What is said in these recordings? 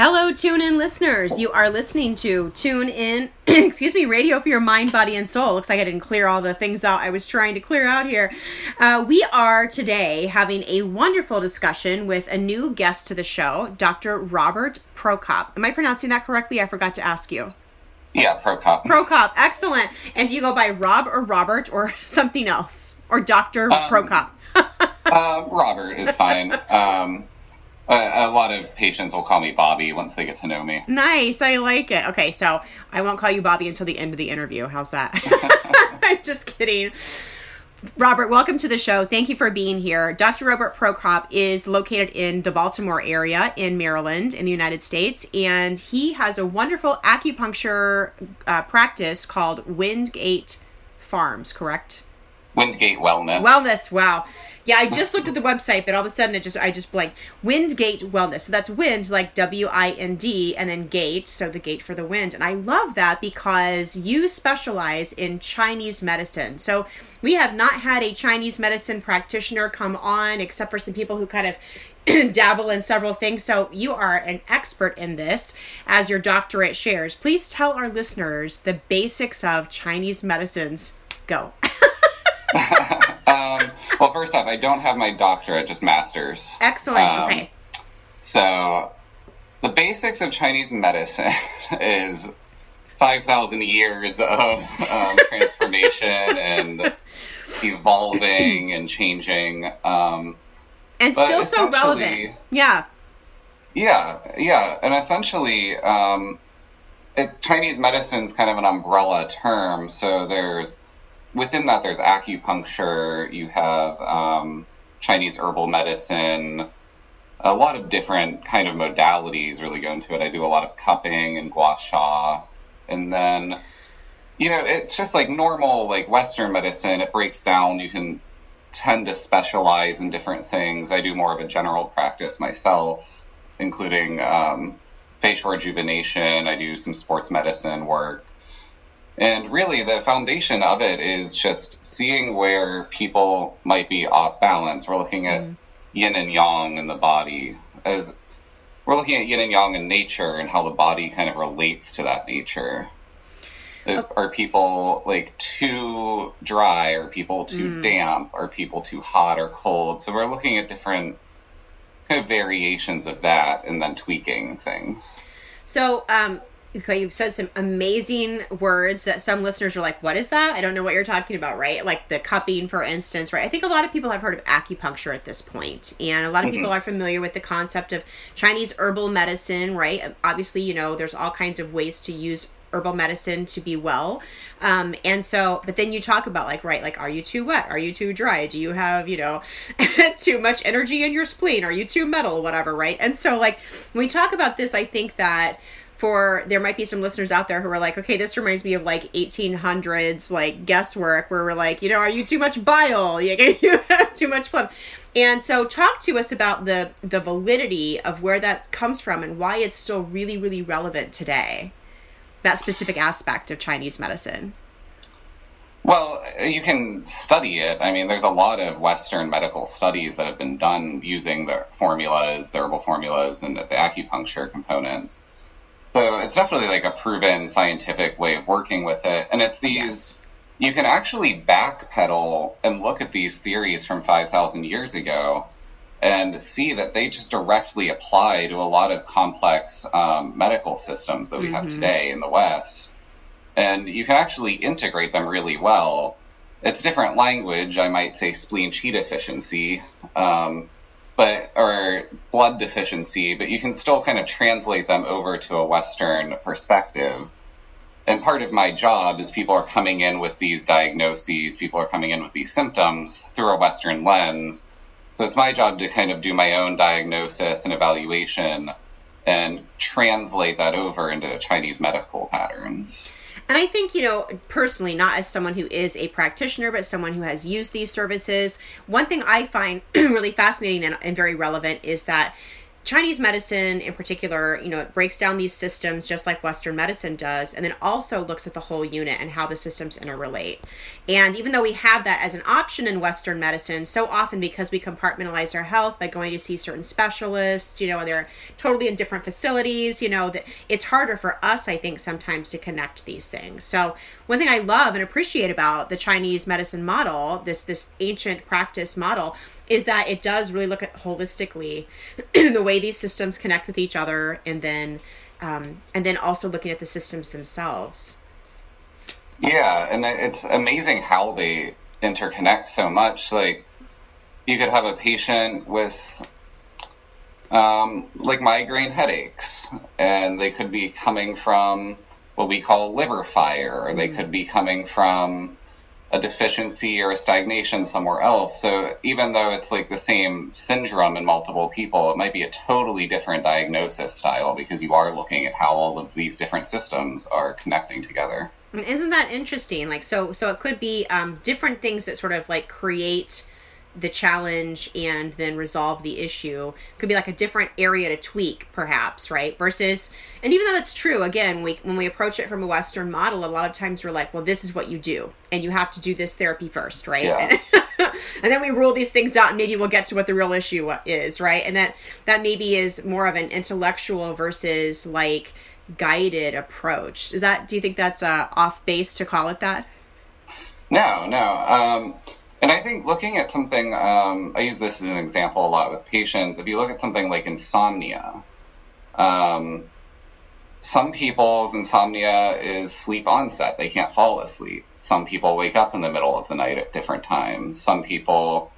Hello, tune in listeners. You are listening to Tune In, excuse me, radio for your mind, body, and soul. Looks like I didn't clear all the things out I was trying to clear out here. Uh, we are today having a wonderful discussion with a new guest to the show, Dr. Robert Prokop. Am I pronouncing that correctly? I forgot to ask you. Yeah, Prokop. Prokop, excellent. And do you go by Rob or Robert or something else? Or Dr. Um, Prokop? uh, Robert is fine. Um, a, a, lot of patients will call me Bobby once they get to know me. Nice, I like it. Okay, so I won't call you Bobby until the end of the interview. How's that? I'm just kidding. Robert, welcome to the show. Thank you for being here. Dr. Robert Prokop is located in the Baltimore area in Maryland in the United States, and he has a wonderful acupuncture uh, practice called Windgate Farms, correct? Windgate Wellness. Wellness, wow. Yeah, I just looked at the website, but all of a sudden it just I just blanked. Windgate Wellness. So that's wind like W I N D and then gate, so the gate for the wind. And I love that because you specialize in Chinese medicine. So we have not had a Chinese medicine practitioner come on except for some people who kind of dabble in several things. So you are an expert in this as your doctorate shares. Please tell our listeners the basics of Chinese medicines. Go. um, well, first off, I don't have my doctorate, just master's. Excellent. Um, okay. So, the basics of Chinese medicine is 5,000 years of um, transformation and evolving and changing. Um, and still so relevant. Yeah. Yeah, yeah. And essentially, um, it, Chinese medicine is kind of an umbrella term. So there's within that, there's acupuncture. You have um, Chinese herbal medicine. A lot of different kind of modalities really go into it. I do a lot of cupping and gua sha, and then you know it's just like normal like Western medicine. It breaks down. You can tend to specialize in different things. I do more of a general practice myself, including um, facial rejuvenation. I do some sports medicine work. And really, the foundation of it is just seeing where people might be off balance. We're looking at mm. yin and yang in the body as we're looking at yin and yang in nature and how the body kind of relates to that nature. Is, okay. Are people like too dry? Are people too mm. damp? Are people too hot or cold? So we're looking at different kind of variations of that and then tweaking things. So, um, okay, you've said some amazing words that some listeners are like, what is that? I don't know what you're talking about, right? Like the cupping, for instance, right? I think a lot of people have heard of acupuncture at this point, and a lot of mm-hmm. people are familiar with the concept of Chinese herbal medicine, right? Obviously, you know, there's all kinds of ways to use herbal medicine to be well. Um, and so, but then you talk about like, right, like, are you too wet? Are you too dry? Do you have, you know, too much energy in your spleen? Are you too metal? Whatever, right? And so, like, when we talk about this, I think that for there might be some listeners out there who are like, okay, this reminds me of like 1800s like guesswork where we're like, you know, are you too much bile? You have too much phlegm. And so talk to us about the the validity of where that comes from and why it's still really really relevant today. That specific aspect of Chinese medicine. Well, you can study it. I mean, there's a lot of Western medical studies that have been done using the formulas, the herbal formulas, and the acupuncture components. So it's definitely like a proven scientific way of working with it. And it's these, yes. you can actually backpedal and look at these theories from 5,000 years ago and see that they just directly apply to a lot of complex um, medical systems that we mm-hmm. have today in the West. And you can actually integrate them really well. It's different language. I might say spleen chi deficiency. Um, but or blood deficiency, but you can still kind of translate them over to a Western perspective. And part of my job is people are coming in with these diagnoses, people are coming in with these symptoms through a Western lens. So it's my job to kind of do my own diagnosis and evaluation and translate that over into Chinese medical patterns. And I think, you know, personally, not as someone who is a practitioner, but someone who has used these services, one thing I find really fascinating and, and very relevant is that Chinese medicine in particular, you know, it breaks down these systems just like Western medicine does, and then also looks at the whole unit and how the systems interrelate. And even though we have that as an option in Western medicine, so often because we compartmentalize our health by going to see certain specialists, you know, they're totally in different facilities, you know, that it's harder for us, I think, sometimes to connect these things. So one thing I love and appreciate about the Chinese medicine model, this this ancient practice model, is that it does really look at holistically the way these systems connect with each other and then um, and then also looking at the systems themselves yeah and it's amazing how they interconnect so much like you could have a patient with um, like migraine headaches and they could be coming from what we call liver fire or they mm-hmm. could be coming from a deficiency or a stagnation somewhere else. So even though it's like the same syndrome in multiple people, it might be a totally different diagnosis style because you are looking at how all of these different systems are connecting together. Isn't that interesting? Like so so it could be um, different things that sort of like create the challenge and then resolve the issue. Could be like a different area to tweak perhaps right? Versus and even though that's true again we when we approach it from a western model a lot of times we're like well this is what you do and you have to do this therapy first right? Yeah. and then we rule these things out and maybe we'll get to what the real issue is right? And that that maybe is more of an intellectual versus like guided approach. Is that do you think that's uh, off base to call it that? No no um and I think looking at something, um, I use this as an example a lot with patients. If you look at something like insomnia, um, some people's insomnia is sleep onset. They can't fall asleep. Some people wake up in the middle of the night at different times. Some people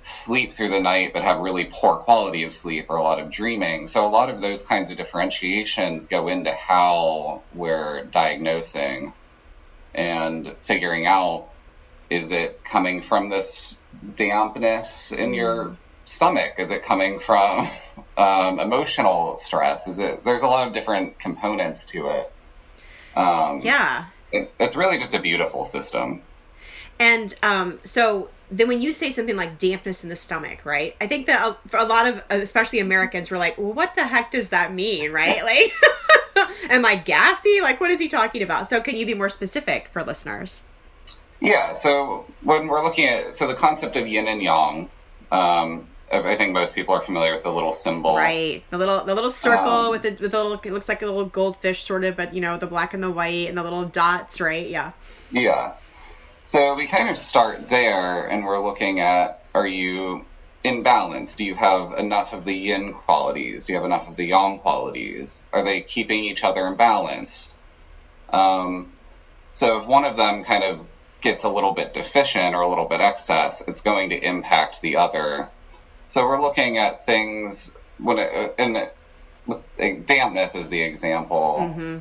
sleep through the night but have really poor quality of sleep or a lot of dreaming. So a lot of those kinds of differentiations go into how we're diagnosing and figuring out is it coming from this dampness in your mm. stomach? Is it coming from um, emotional stress? Is it? There's a lot of different components to it. Um, yeah, it, it's really just a beautiful system. And um, so then when you say something like dampness in the stomach, right? I think that for a lot of, especially Americans, were like, well, "What the heck does that mean?" Right? Like, am I gassy? Like, what is he talking about? So, can you be more specific for listeners? Yeah, so when we're looking at so the concept of yin and yang, um, I think most people are familiar with the little symbol, right? The little the little circle um, with the with the little it looks like a little goldfish sort of, but you know the black and the white and the little dots, right? Yeah. Yeah. So we kind of start there, and we're looking at: Are you in balance? Do you have enough of the yin qualities? Do you have enough of the yang qualities? Are they keeping each other in balance? Um, so if one of them kind of gets a little bit deficient or a little bit excess, it's going to impact the other. So we're looking at things when it, in with dampness as the example. Mm-hmm.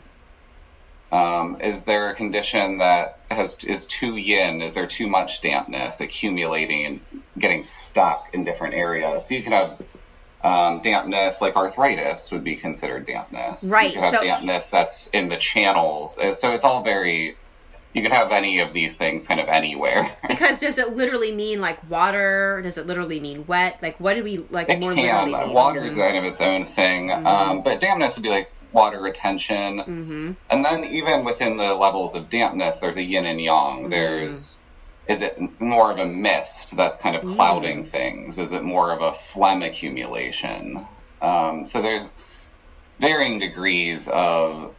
Um, is there a condition that has is too yin? Is there too much dampness accumulating and getting stuck in different areas? So you can have um, dampness, like arthritis, would be considered dampness. Right. You have so, dampness that's in the channels. So it's all very you can have any of these things kind of anywhere. because does it literally mean like water? Does it literally mean wet? Like what do we like it more can. literally Water is kind of its own thing. Mm-hmm. Um, but dampness would be like water retention. Mm-hmm. And then even within the levels of dampness, there's a yin and yang. Mm-hmm. There's is it more of a mist that's kind of clouding mm. things? Is it more of a phlegm accumulation? Um, so there's varying degrees of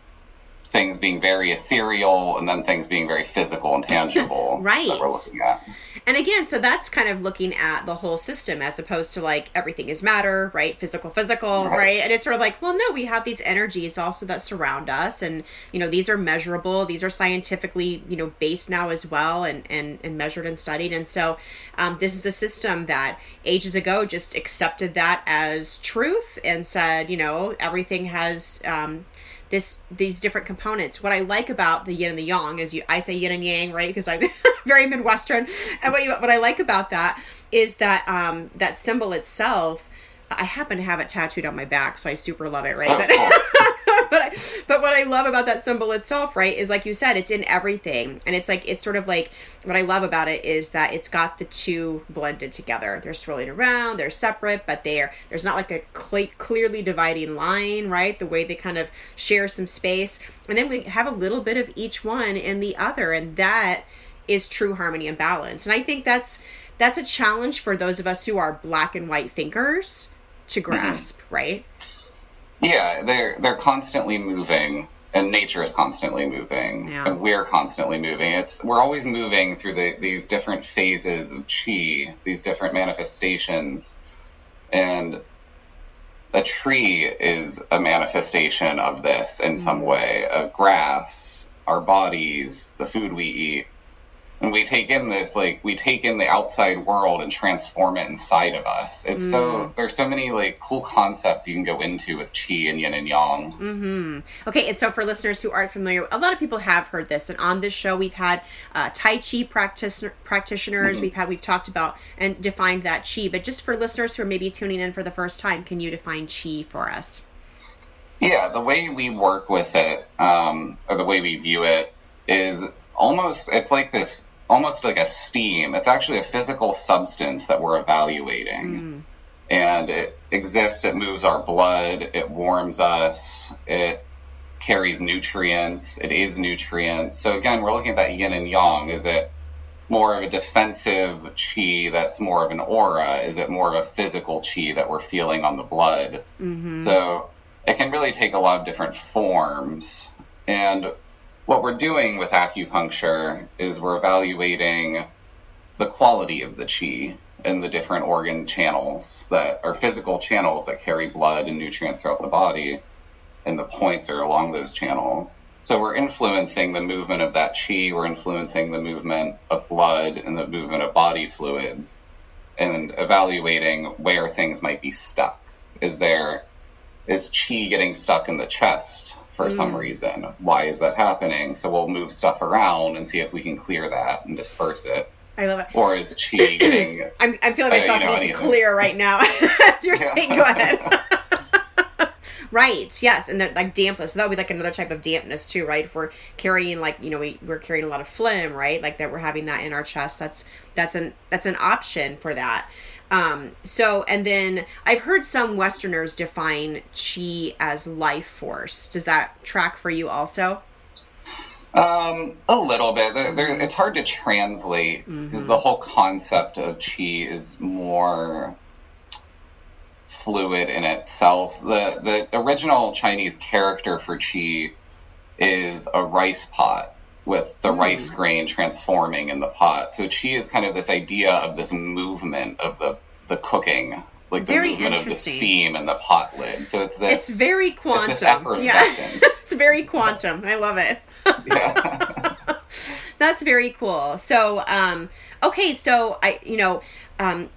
things being very ethereal and then things being very physical and tangible right. we're looking at. And again so that's kind of looking at the whole system as opposed to like everything is matter right? Physical physical right, right? and it's sort of like well no we have these energies also that surround us and you know these are measurable these are scientifically you know based now as well and and, and measured and studied. And so um, this is a system that ages ago just accepted that as truth and said you know everything has um, this these different components. What I like about the yin and the yang is you I say yin and yang, right? Because I'm very Midwestern. And what you what I like about that is that um that symbol itself I happen to have it tattooed on my back, so I super love it, right? But, but I, but what I love about that symbol itself, right, is like you said, it's in everything, and it's like it's sort of like what I love about it is that it's got the two blended together. They're swirling around, they're separate, but they're there's not like a cl- clearly dividing line, right? The way they kind of share some space, and then we have a little bit of each one in the other, and that is true harmony and balance. And I think that's that's a challenge for those of us who are black and white thinkers to mm-hmm. grasp, mm-hmm. right? Yeah, they're they're constantly moving, and nature is constantly moving, yeah. and we're constantly moving. It's we're always moving through the, these different phases of chi, these different manifestations, and a tree is a manifestation of this in mm-hmm. some way. Of grass, our bodies, the food we eat, and we take in this like we take in the outside world and transform it inside of us it's mm. so there's so many like cool concepts you can go into with chi and yin and yang mm-hmm. okay and so for listeners who aren't familiar a lot of people have heard this and on this show we've had uh, tai chi practice- practitioners mm-hmm. we've had we've talked about and defined that chi but just for listeners who are maybe tuning in for the first time can you define chi for us yeah the way we work with it um, or the way we view it is almost it's like this almost like a steam. It's actually a physical substance that we're evaluating. Mm. And it exists, it moves our blood, it warms us, it carries nutrients, it is nutrients. So again, we're looking at that yin and yang. Is it more of a defensive chi that's more of an aura? Is it more of a physical chi that we're feeling on the blood? Mm-hmm. So it can really take a lot of different forms. And what we're doing with acupuncture is we're evaluating the quality of the chi in the different organ channels that are physical channels that carry blood and nutrients throughout the body, and the points are along those channels. So we're influencing the movement of that chi, we're influencing the movement of blood and the movement of body fluids, and evaluating where things might be stuck. Is there is chi getting stuck in the chest? For mm. some reason. Why is that happening? So we'll move stuff around and see if we can clear that and disperse it. I love it. Or is chi getting? I'm, I'm feeling myself uh, you know, need to clear right now. As you're yeah. saying, go ahead. right. Yes, and they're like dampness. So that would be like another type of dampness too, right? If we're carrying like you know we we're carrying a lot of phlegm, right? Like that we're having that in our chest. That's that's an that's an option for that. Um, so, and then I've heard some Westerners define chi as life force. Does that track for you also? Um, a little bit. They're, they're, it's hard to translate because mm-hmm. the whole concept of chi is more fluid in itself. The the original Chinese character for chi is a rice pot with the rice grain transforming in the pot. So chi is kind of this idea of this movement of the the cooking, like very the movement of the steam and the pot lid. So it's this. It's very quantum. It's yeah, it's very quantum. I love it. yeah. That's very cool. So, um, okay, so I, you know, um,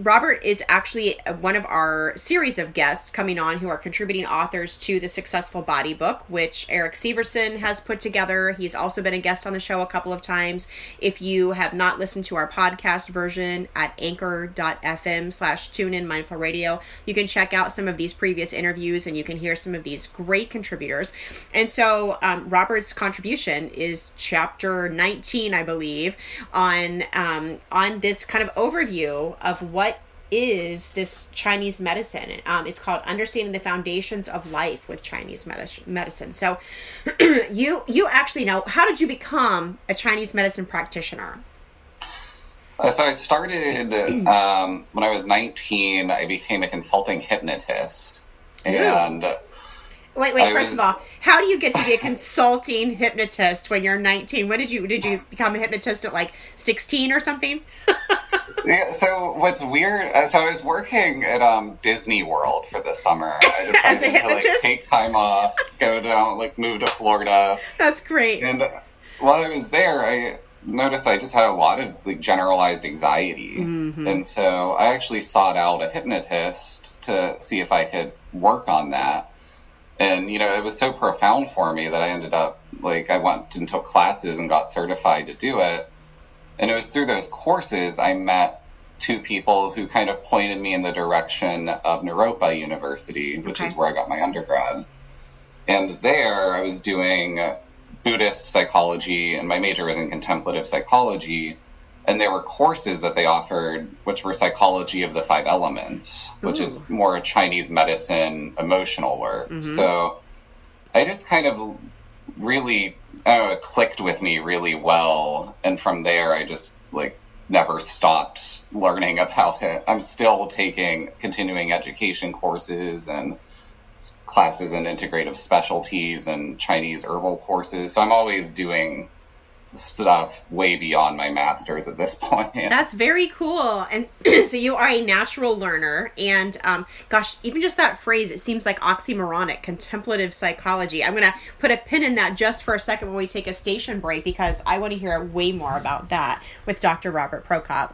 Robert is actually one of our series of guests coming on who are contributing authors to the Successful Body book, which Eric Severson has put together. He's also been a guest on the show a couple of times. If you have not listened to our podcast version at anchor.fm slash tune in mindful radio, you can check out some of these previous interviews and you can hear some of these great contributors. And so um, Robert's contribution is chapter 19, I believe, on um, on this kind of overview of what is this Chinese medicine. Um, it's called Understanding the Foundations of Life with Chinese Medicine. So, you you actually know how did you become a Chinese medicine practitioner? Uh, so I started um, when I was 19. I became a consulting hypnotist, and Ooh. Wait, wait. I first was... of all, how do you get to be a consulting hypnotist when you're 19? When did you did you become a hypnotist at like 16 or something? Yeah, so what's weird? Uh, so I was working at um, Disney World for the summer. I decided to like take time off, go down, like move to Florida. That's great. And while I was there, I noticed I just had a lot of like generalized anxiety, mm-hmm. and so I actually sought out a hypnotist to see if I could work on that. And you know, it was so profound for me that I ended up like I went and took classes and got certified to do it and it was through those courses I met two people who kind of pointed me in the direction of Naropa University, which okay. is where I got my undergrad. and there I was doing Buddhist psychology, and my major was in contemplative psychology. And there were courses that they offered, which were psychology of the five elements, which Ooh. is more Chinese medicine, emotional work. Mhm. So I just kind of really, know, it clicked with me really well. And from there, I just like never stopped learning about it. I'm still taking continuing education courses and classes in integrative specialties and Chinese herbal courses. So I'm always doing stuff way beyond my master's at this point. That's very cool. And so you are a natural learner. And um, gosh, even just that phrase, it seems like oxymoronic, contemplative psychology. I'm going to put a pin in that just for a second when we take a station break because I want to hear way more about that with Dr. Robert Prokop.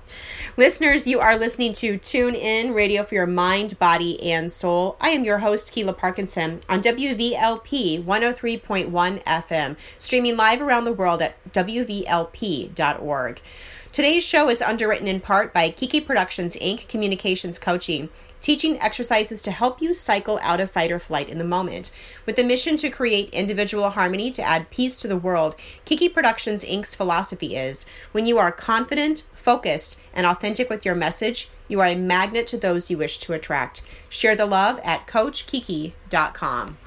Listeners, you are listening to Tune In Radio for Your Mind, Body, and Soul. I am your host, Keela Parkinson, on WVLP 103.1 FM, streaming live around the world at WVLP.org. Today's show is underwritten in part by Kiki Productions Inc. Communications Coaching, teaching exercises to help you cycle out of fight or flight in the moment. With the mission to create individual harmony to add peace to the world, Kiki Productions Inc.'s philosophy is when you are confident, focused, and authentic with your message, you are a magnet to those you wish to attract. Share the love at CoachKiki.com.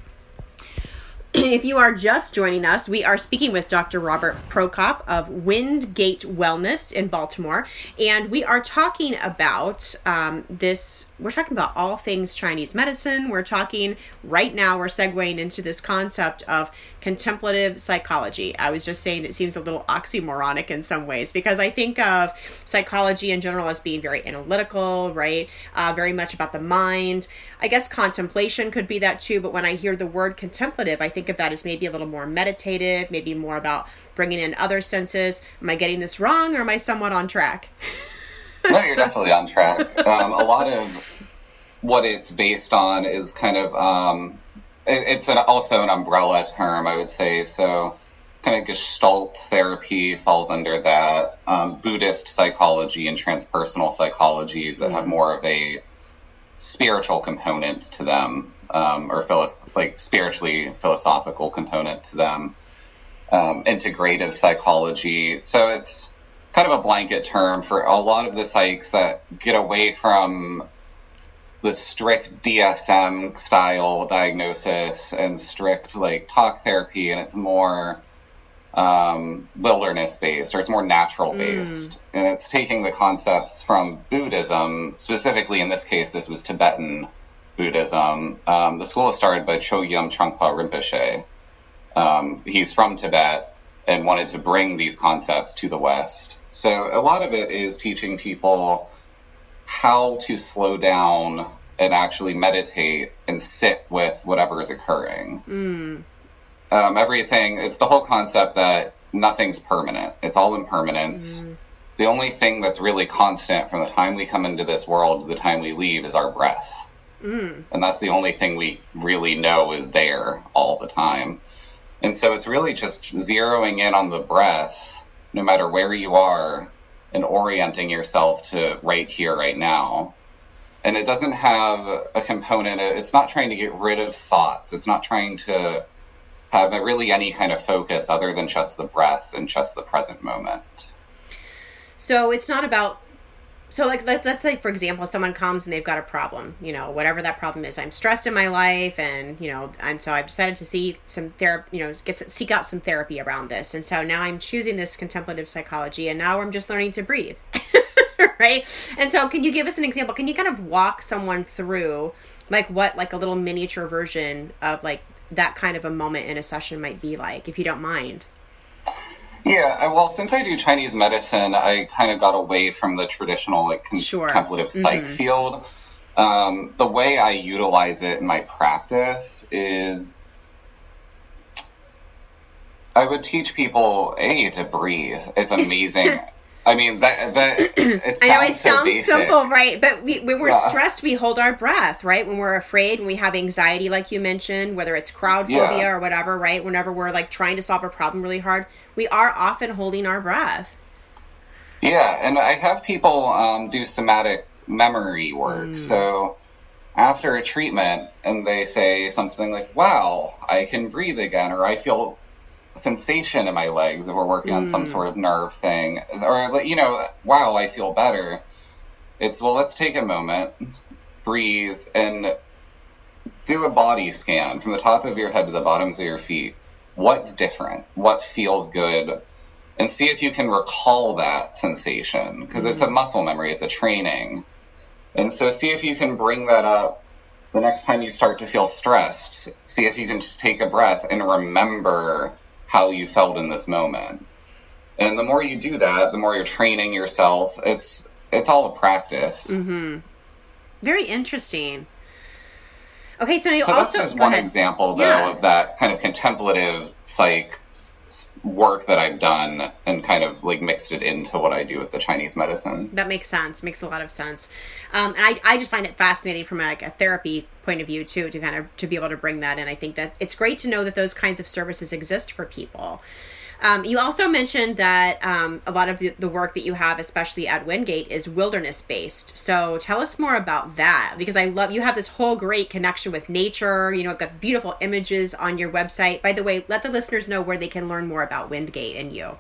If you are just joining us, we are speaking with Dr. Robert Prokop of Windgate Wellness in Baltimore, and we are talking about um, this. We're talking about all things Chinese medicine. We're talking right now, we're segueing into this concept of contemplative psychology. I was just saying it seems a little oxymoronic in some ways because I think of psychology in general as being very analytical, right? Uh, very much about the mind. I guess contemplation could be that too, but when I hear the word contemplative, I think of that as maybe a little more meditative, maybe more about bringing in other senses. Am I getting this wrong or am I somewhat on track? no, you're definitely on track. Um, a lot of what it's based on is kind of um, it's an, also an umbrella term, I would say. So, kind of Gestalt therapy falls under that. Um, Buddhist psychology and transpersonal psychologies that have more of a spiritual component to them, um, or philos- like spiritually philosophical component to them. Um, integrative psychology. So it's kind of a blanket term for a lot of the psychs that get away from the strict DSM style diagnosis and strict like talk therapy, and it's more um, wilderness based or it's more natural based, and it's taking the concepts from Buddhism. Specifically, in this case, this was Tibetan Buddhism. Um, the school was started by Chogyam Trungpa Rinpoche. Um, he's from Tibet and wanted to bring these concepts to the West. So a lot of it is teaching people how to slow down and actually meditate and sit with whatever is occurring. Mm. Um, everything, it's the whole concept that nothing's permanent. It's all impermanence. The only thing that's really constant from the time we come into this world to the time we leave is our breath. Mm. And that's the only thing we really know is there all the time. And so it's really just zeroing in on the breath, no matter where you are, and orienting yourself to right here, right now. And it doesn't have a component, it's not trying to get rid of thoughts. It's not trying to have really any kind of focus other than just the breath and just the present moment. So it's not about so like let, let's say for example someone comes and they've got a problem you know whatever that problem is i'm stressed in my life and you know and so i've decided to see some therapy you know get seek out some therapy around this. And so now i'm choosing this contemplative psychology and now i'm just learning to breathe right? And so can you give us an example? Can you kind of walk someone through like what like a little miniature version of like that kind of a moment in a session might be like if you don't mind Yeah, well, since I do Chinese medicine, I kind of got away from the traditional like Sure. contemplative psych Mhm. field. Um, the way I utilize it in my practice is I would teach people a to breathe. It's amazing. I mean that that it sounds, I know it so sounds basic. simple, right? But we, when we're Yeah. stressed, we hold our breath, right? When we're afraid, when we have anxiety, like you mentioned, whether it's crowd Yeah. phobia or whatever, right? Whenever we're like trying to solve a problem really hard, we are often holding our breath. Yeah, and I have people um, do somatic memory work. Mm. So after a treatment and they say something like, wow, I can breathe again, or I feel sensation in my legs, if we're working mm. on some sort of nerve thing, or, you know, wow, I feel better. It's, well, let's take a moment, breathe, and do a body scan from the top of your head to the bottoms of your feet. What's different? What feels good? And see if you can recall that sensation, because mm. it's a muscle memory, it's a training and so see if you can bring that up the next time you start to feel stressed. See if you can just take a breath and remember how you felt in this moment. And the more you do that, the more you're training yourself. It's it's all a practice. Mm-hmm. Very interesting. Okay, so you so also that's just one ahead. example, though, yeah. of that kind of contemplative psych work that I've done and kind of like mixed it into what I do with the Chinese medicine. That makes sense. Makes a lot of sense. Um, and I, I just find it fascinating from like a therapy point of view too, to kind of to be able to bring that in. I think that it's great to know that those kinds of services exist for people. Um, you also mentioned that um, a lot of the, the, work that you have, especially at Windgate, is wilderness based. So tell us more about that because I love you have this whole great connection with nature. You know, I've got beautiful images on your website. By the way, let the listeners know where they can learn more about Windgate and you.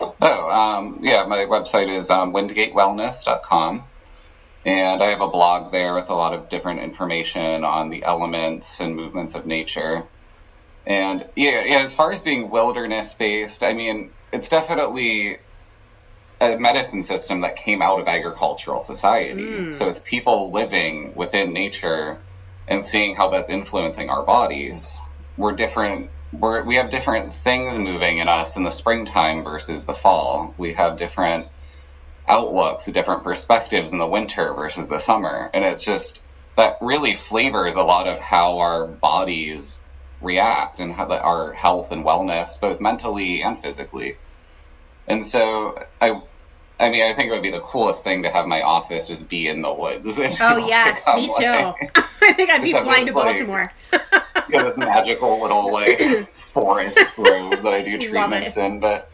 Oh, um, yeah, my website is um, windgatewellness.com. And I have a blog there with a lot of different information on the elements and movements of nature. And yeah, yeah, as far as being wilderness based, I mean, it's definitely a medicine system that came out of agricultural society. Mm. So it's people living within nature and seeing how that's influencing our bodies. We're different. We're, we have different things moving in us in the springtime versus the fall. We have different outlooks, different perspectives in the winter versus the summer. And it's just that really flavors a lot of how our bodies react and how our health and wellness, both mentally and physically. And so I, I mean, I think it would be the coolest thing to have my office just be in the woods. Oh yes, me too. I think I'd be flying to Baltimore. Like, yeah, this magical little like forest grove that I do treatments in. But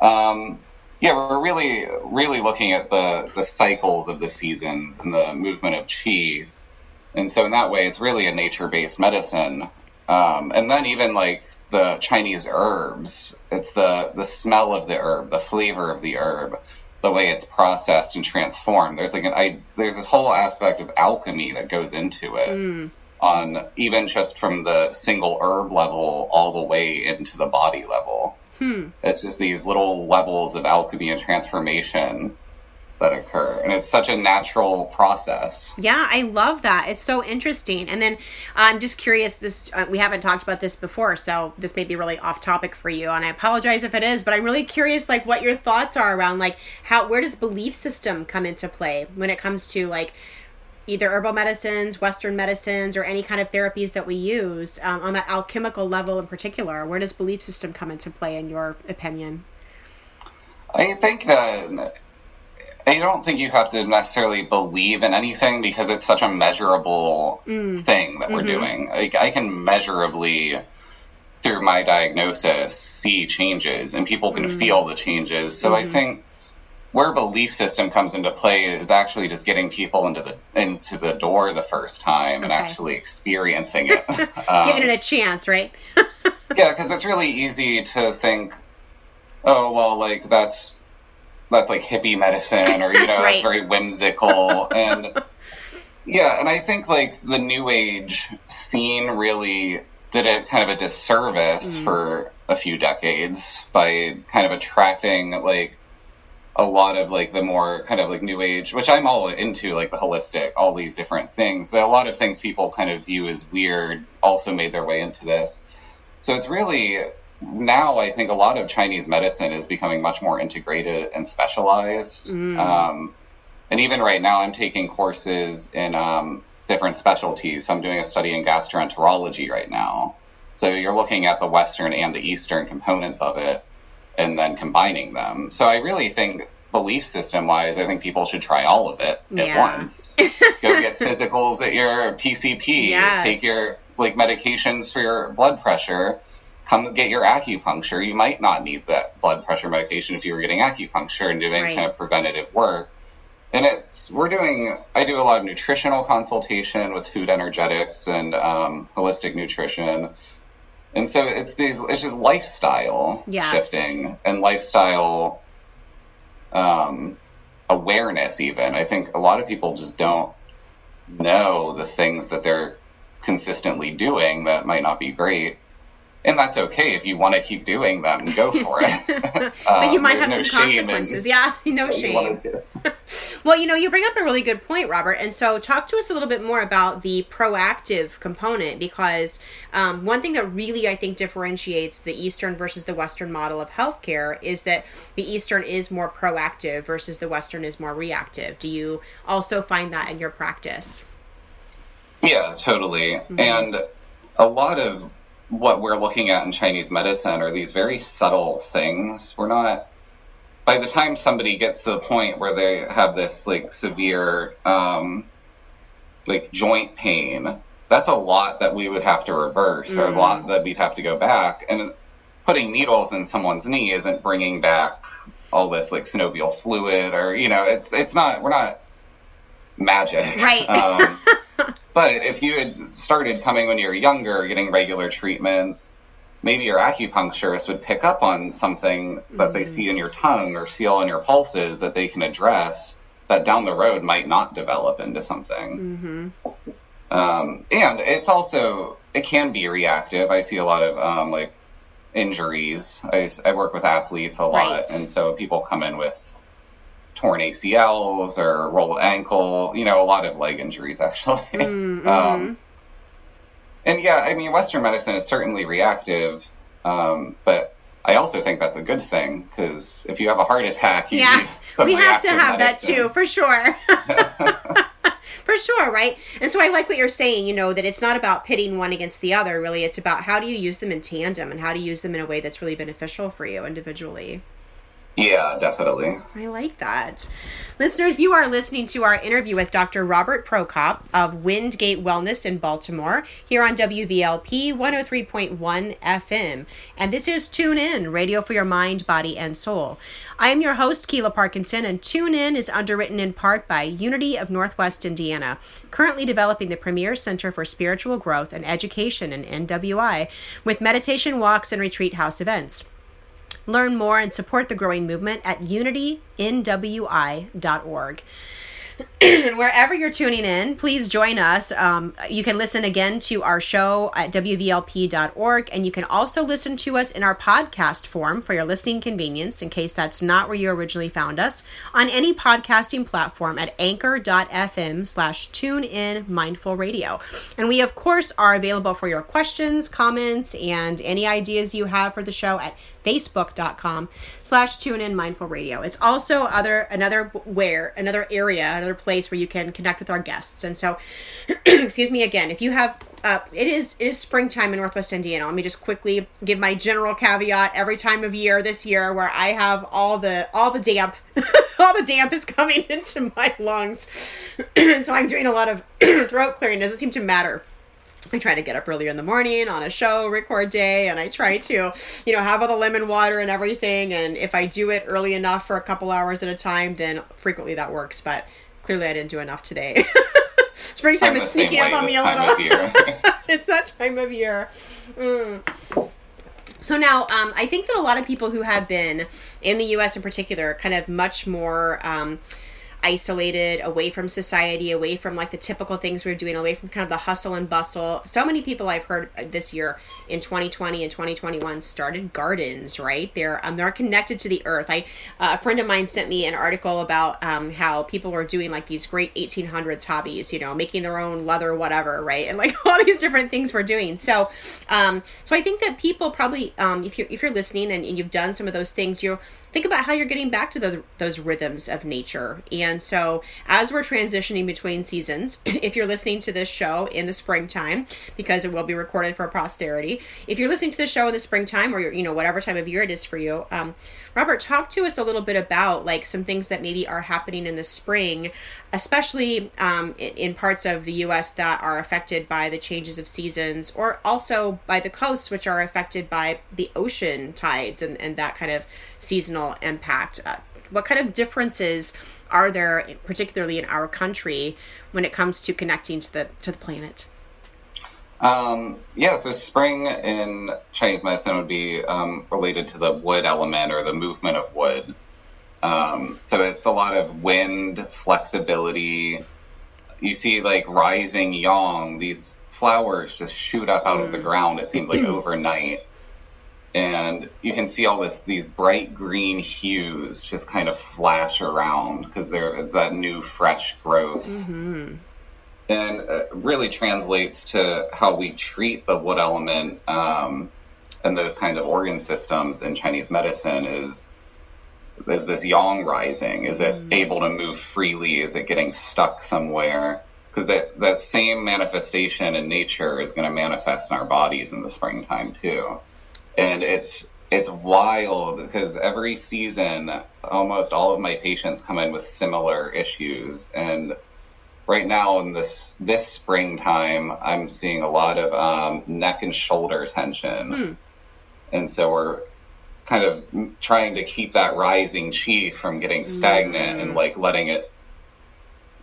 um, yeah, we're really really looking at the the cycles of the seasons and the movement of qi. And so in that way, it's really a nature based medicine um, and then even like the Chinese herbs, it's the the smell of the herb, the flavor of the herb, the way it's processed and transformed. There's like an I there's this whole aspect of alchemy that goes into it. Mm. On even just from the single herb level all the way into the body level. Hmm. It's just these little levels of alchemy and transformation that occur and it's such a natural process. Yeah i love that. It's so interesting. And then i'm just curious this uh, we haven't talked about this before so this may be really off topic for you and i apologize if it is but i'm really curious like what your thoughts are around like how where does belief system come into play when it comes to like either herbal medicines western medicines or any kind of therapies that we use um, on that alchemical level in particular? Where does belief system come into play in your opinion? I think that I don't think you have to necessarily believe in anything because it's such a measurable mm. thing that we're mm-hmm. doing. Like I can measurably through my diagnosis see changes and people can mm. feel the changes. So mm-hmm. I think where belief system comes into play is actually just getting people into the into the door the first time okay. and actually experiencing it. um, Giving it a chance, right? yeah, because it's really easy to think, oh well, like that's that's like hippie medicine or you know right. that's very whimsical and yeah and i think like the new age scene really did it kind of a disservice mm. for a few decades by kind of attracting like a lot of like the more kind of like new age which i'm all into like the holistic all these different things but a lot of things people kind of view as weird also made their way into this so it's really now I think a lot of Chinese medicine is becoming much more integrated and specialized. Mm. Um, and even right now, I'm taking courses in um, different specialties. So I'm doing a study in gastroenterology right now. So you're looking at the Western and the Eastern components of it and then combining them. So I really think belief system wise, I think people should try all of it yeah. at once. Go get physicals at your PCP, yes. take your like medications for your blood pressure come get your acupuncture. You might not need that blood pressure medication if you were getting acupuncture and doing right. kind of preventative work. and it's we're doing. I do a lot of nutritional consultation with food energetics and um, holistic nutrition, and so it's these. It's just lifestyle Yes. shifting and lifestyle um, awareness. Even I think a lot of people just don't know the things that they're consistently doing that might not be great. And that's okay if you want to keep doing them, go for it. but you Um, might have no some shame in consequences. Yeah, no you shame. Well, you know, you bring up a really good point, Robert. And so, talk to us a little bit more about the proactive component because um, one thing that really I think differentiates the Eastern versus the Western model of healthcare is that the Eastern is more proactive versus the Western is more reactive. Do you also find that in your practice? Yeah, totally. Mm-hmm. And a lot of what we're looking at in Chinese medicine are these very subtle things. We're not, by the time somebody gets to the point where they have this like severe, um, like joint pain, that's a lot that we would have to reverse or a Mm. lot that we'd have to go back. And putting needles in someone's knee isn't bringing back all this like synovial fluid or, you know, it's, it's not, we're not magic. Right. Um, but if you had started coming when you were younger, getting regular treatments, maybe your acupuncturist would pick up on something that they see in your tongue or feel in your pulses that they can address that down the road might not develop into something. Mm-hmm. Um, and it's also, it can be reactive. I see a lot of um, like injuries. I, I work with athletes a lot. Right. And so people come in with torn ACLs or rolled ankle, you know, a lot of leg injuries actually. Mm-hmm. Um, and yeah, I mean, Western medicine is certainly reactive, um, but I also think that's a good thing because if you have a heart attack, you yeah we have to have that too for sure. For sure right? And so i like what you're saying you know that it's not about pitting one against the other really. It's about how do you use them in tandem and how do you use them in a way that's really beneficial for you individually Yeah, definitely. I like that. Listeners, you are listening to our interview with Dr. Robert Prokop of Windgate Wellness in Baltimore here on WVLP 103.1 FM. And this is Tune In, radio for your mind, body, and soul. I am your host, Keela Parkinson, and Tune In is underwritten in part by Unity of Northwest Indiana, currently developing the premier center for spiritual growth and education in NWI with meditation walks and retreat house events. Learn more and support the growing movement at unitynwi.org. Wherever you're tuning in, please join us. Um, you can listen again to our show at wvlp.org, and you can also listen to us in our podcast form for your listening convenience, in case that's not where you originally found us, on any podcasting platform at anchor.fm slash tune in mindful radio. And we, of course, are available for your questions, comments, and any ideas you have for the show at facebook.com slash tune in mindful radio it's also other another where another area another place where you can connect with our guests. And so excuse me again if you have uh, it is it is springtime in northwest indiana. Let me just quickly give my general caveat. Every time of year this year where i have all the all the damp all the damp is coming into my lungs. And so i'm doing a lot of throat clearing. Doesn't seem to matter? I try to get up earlier in the morning on a show record day and I try to, you know, have all the lemon water and everything. And if I do it early enough for a couple hours at a time, then frequently that works. But clearly I didn't do enough today. Springtime I'm is sneaking up on me a little. it's that time of year. Mm. So now, um, I think that a lot of people who have been in the U.S. in particular, kind of much more um, isolated, away from society, away from like the typical things we are doing, away from kind of the hustle and bustle. So many people I've heard this year in 2020 and 2021 started gardens. Right? They're um, they're connected to the earth. I uh, a friend of mine sent me an article about um, how people were doing like these great 1800s hobbies. You know, making their own leather, whatever. Right? And like all these different things we're doing. So, um, so I think that people probably, um, if you're if you're listening and, and you've done some of those things, you think about how you're getting back to the, those rhythms of nature. And so, as we're transitioning between seasons, if you're listening to this show in the springtime, because it will be recorded for posterity, if you're listening to the show in the springtime or you know whatever time of year it is for you, um, Robert, talk to us a little bit about like some things that maybe are happening in the spring, especially um, in, parts of the U.S. that are affected by the changes of seasons, or also by the coasts, which are affected by the ocean tides and, and that kind of seasonal impact. Uh, what kind of differences are there, particularly in our country, when it comes to connecting to the to the planet? Um, yeah, so spring in Chinese medicine would be um, related to the wood element or the movement of wood. Um, so it's a lot of wind, flexibility. You see, like rising yang, these flowers just shoot up out of the ground. It seems like overnight, and you can see all this these bright green hues just kind of flash around because there is that new, fresh growth. Mm-hmm. And it really translates to how we treat the wood element um, and those kind of organ systems in Chinese medicine is is this yang rising? Is it Mm. able to move freely? Is it getting stuck somewhere? Because that, that same manifestation in nature is going to manifest in our bodies in the springtime too. And it's it's wild because every season, almost all of my patients come in with similar issues. And right now in this this springtime, I'm seeing a lot of um, neck and shoulder tension. Hmm. And so we're kind of trying to keep that rising chi from getting stagnant Mm. and like letting it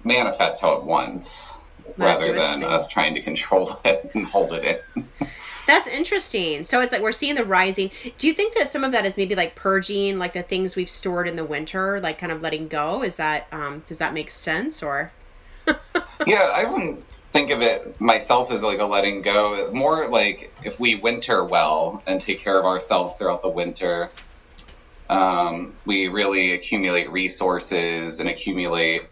manifest how it wants do rather than thing. us trying to control it and hold it in. That's interesting. So it's like we're seeing the rising. Do you think that some of that is maybe like purging, like the things we've stored in the winter, like kind of letting go? Is that um does that make sense or? Yeah, I wouldn't think of it myself as like a letting go. More like if we winter well and take care of ourselves throughout the winter, um, we really accumulate resources and accumulate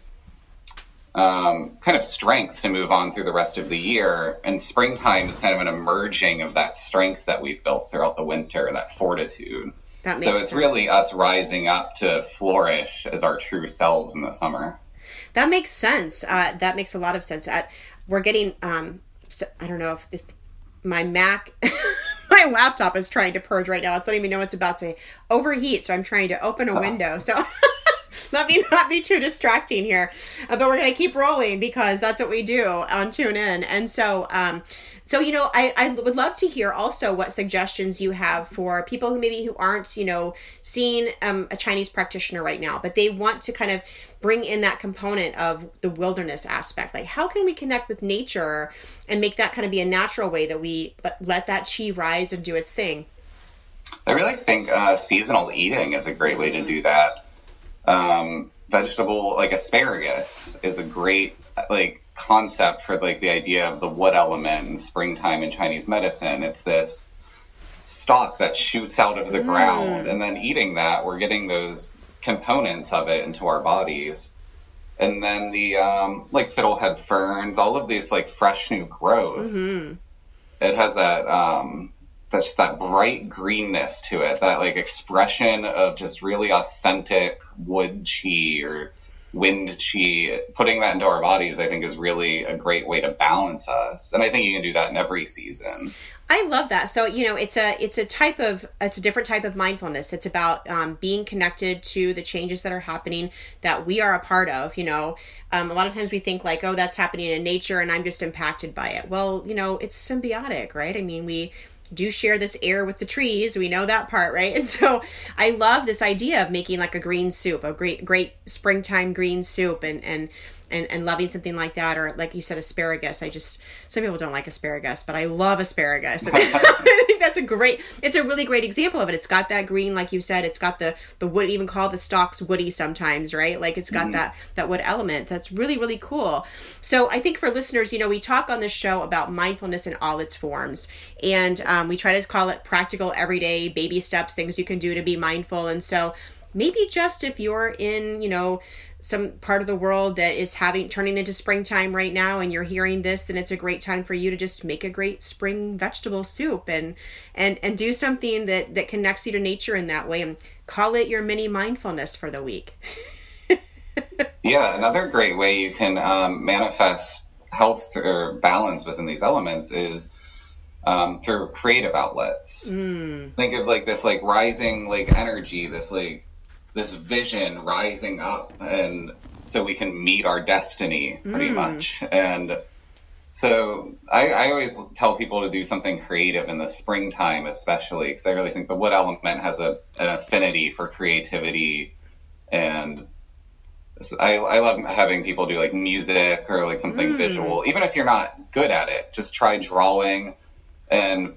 um, kind of strength to move on through the rest of the year. And springtime is kind of an emerging of that strength that we've built throughout the winter, that fortitude. That So it's sense. really us rising up to flourish as our true selves in the summer. That makes sense. Uh, that makes a lot of sense. Uh, we're getting. Um, so, I don't know if this, my Mac, my laptop is trying to purge right now. It's letting me know it's about to overheat, so I'm trying to open a window. So. Let me not be too distracting here, uh, but we're gonna keep rolling because that's what we do on Tune In. And so, um, so you know, I, I would love to hear also what suggestions you have for people who maybe who aren't you know seeing um, a Chinese practitioner right now, but they want to kind of bring in that component of the wilderness aspect. Like, how can we connect with nature and make that kind of be a natural way that we let- that chi rise and do its thing? I really think uh, seasonal eating is a great way to do that. Um, vegetable like asparagus is a great like concept for like the idea of the wood element in springtime in Chinese medicine. It's this stalk that shoots out of the ground, and then eating that, we're getting those components of it into our bodies. And then the um, like fiddlehead ferns, all of these like fresh new growth Mm-hmm. it has that um that's that bright greenness to it that like expression of just really authentic wood chi or wind chi putting that into our bodies i think is really a great way to balance us and i think you can do that in every season I love that. So you know, it's a it's a type of it's a different type of mindfulness. It's about um, being connected to the changes that are happening that we are a part of. You know, um, a lot of times we think like, oh, that's happening in nature, and I'm just impacted by it. Well, you know, it's symbiotic, right? I mean, we do share this air with the trees. We know that part, right? And so I love this idea of making like a green soup, a great great springtime green soup, and and and, and loving something like that or like you said asparagus. I just some people don't like asparagus but i love asparagus. I think that's a great it's a really great example of it. It's got that green like you said it's got the the wood even call the stalks woody sometimes right? Like it's got that that wood element. That's really really cool. So i think for listeners you know we talk on this show about mindfulness in all its forms and um, we try to call it practical everyday baby steps things you can do to be mindful. And so maybe just if you're in you know some part of the world that is having turning into springtime right now and you're hearing this then it's a great time for you to just make a great spring vegetable soup and and and do something that that connects you to nature in that way and call it your mini mindfulness for the week. Yeah another great way you can um, manifest health or balance within these elements is um, through creative outlets. Mm, think of like this like rising like energy this like this vision rising up and so we can meet our destiny pretty Mm. much and so I, I always tell people to do something creative in the springtime especially because i really think the wood element has a, an affinity for creativity and I, I love having people do like music or like something Mm. visual, even if you're not good at it. Just try drawing, and